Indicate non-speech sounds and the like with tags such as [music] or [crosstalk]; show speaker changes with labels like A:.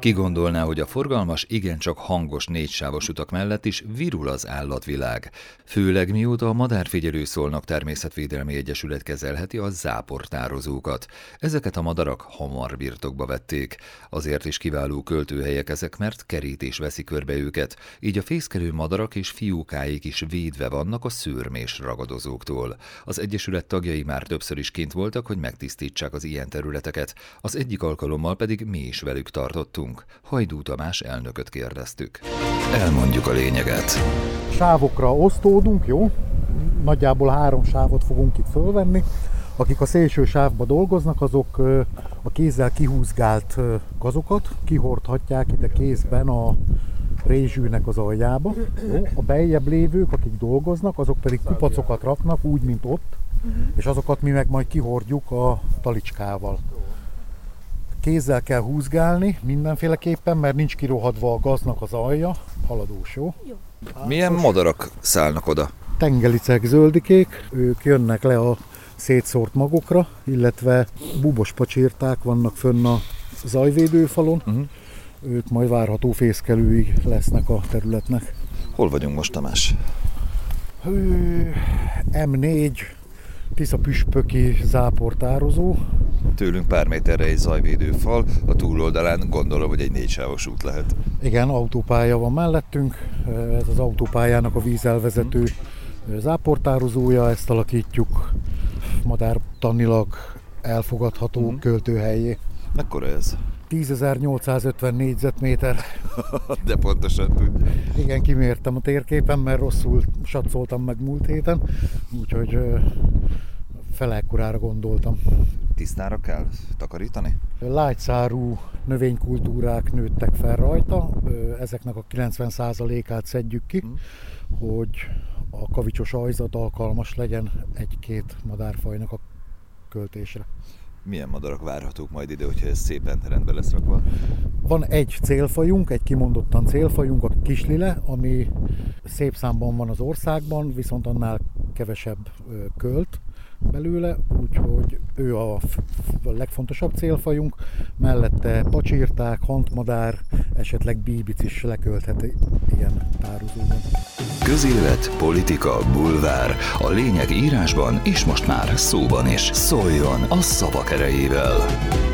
A: Ki gondolná, hogy a forgalmas, igencsak hangos négysávos utak mellett is virul az állatvilág. Főleg mióta a Madárfigyelő Szolnok Természetvédelmi Egyesület kezelheti a záportározókat. Ezeket a madarak hamar birtokba vették. Azért is kiváló költőhelyek ezek, mert kerítés veszi körbe őket, így a fészkelő madarak és fiúkáik is védve vannak a szőrmés ragadozóktól. Az Egyesület tagjai már többször is kint voltak, hogy megtisztítsák az ilyen területeket, az egyik alkalommal pedig mi is velük tartottunk vagyunk. Hajdú Tamás elnököt kérdeztük. Elmondjuk a lényeget.
B: Sávokra osztódunk, jó? Nagyjából három sávot fogunk itt fölvenni. Akik a szélső sávba dolgoznak, azok a kézzel kihúzgált gazokat kihordhatják ide kézben a rézsűnek az aljába. Jó? A beljebb lévők, akik dolgoznak, azok pedig kupacokat raknak, úgy, mint ott, és azokat mi meg majd kihordjuk a talicskával kézzel kell húzgálni mindenféleképpen, mert nincs kirohadva a gaznak az alja, haladós, jó? jó.
A: Milyen madarak szállnak oda?
B: Tengelicek, zöldikék, ők jönnek le a szétszórt magokra, illetve bubos pacsírták vannak fönn a zajvédőfalon. Uh-huh. Ők majd várható fészkelőig lesznek a területnek.
A: Hol vagyunk most, Tamás?
B: M4, Tisza püspöki záportározó.
A: Tőlünk pár méterre egy zajvédő fal, a túloldalán gondolom, hogy egy négysávos út lehet.
B: Igen, autópálya van mellettünk, ez az autópályának a vízelvezető záportározója, ezt alakítjuk madártanilag elfogadható uh-huh. költőhelyé.
A: Mekkora ez?
B: 10.850 négyzetméter. [laughs]
A: De pontosan tudja.
B: Igen, kimértem a térképen, mert rosszul satszoltam meg múlt héten, úgyhogy felekkorára gondoltam.
A: Tisztára kell takarítani?
B: Lágyszárú növénykultúrák nőttek fel rajta, ezeknek a 90%-át szedjük ki, hmm. hogy a kavicsos ajzat alkalmas legyen egy-két madárfajnak a költésre
A: milyen madarak várhatók majd ide, hogyha ez szépen rendben lesz rakva?
B: Van egy célfajunk, egy kimondottan célfajunk, a kislile, ami szép számban van az országban, viszont annál kevesebb költ belőle, úgyhogy ő a, a legfontosabb célfajunk, mellette pacsírták, hantmadár, esetleg bíbic is lekölthet ilyen tározóban.
A: Közélet, politika, bulvár. A lényeg írásban és most már szóban is. Szóljon a szavak erejével!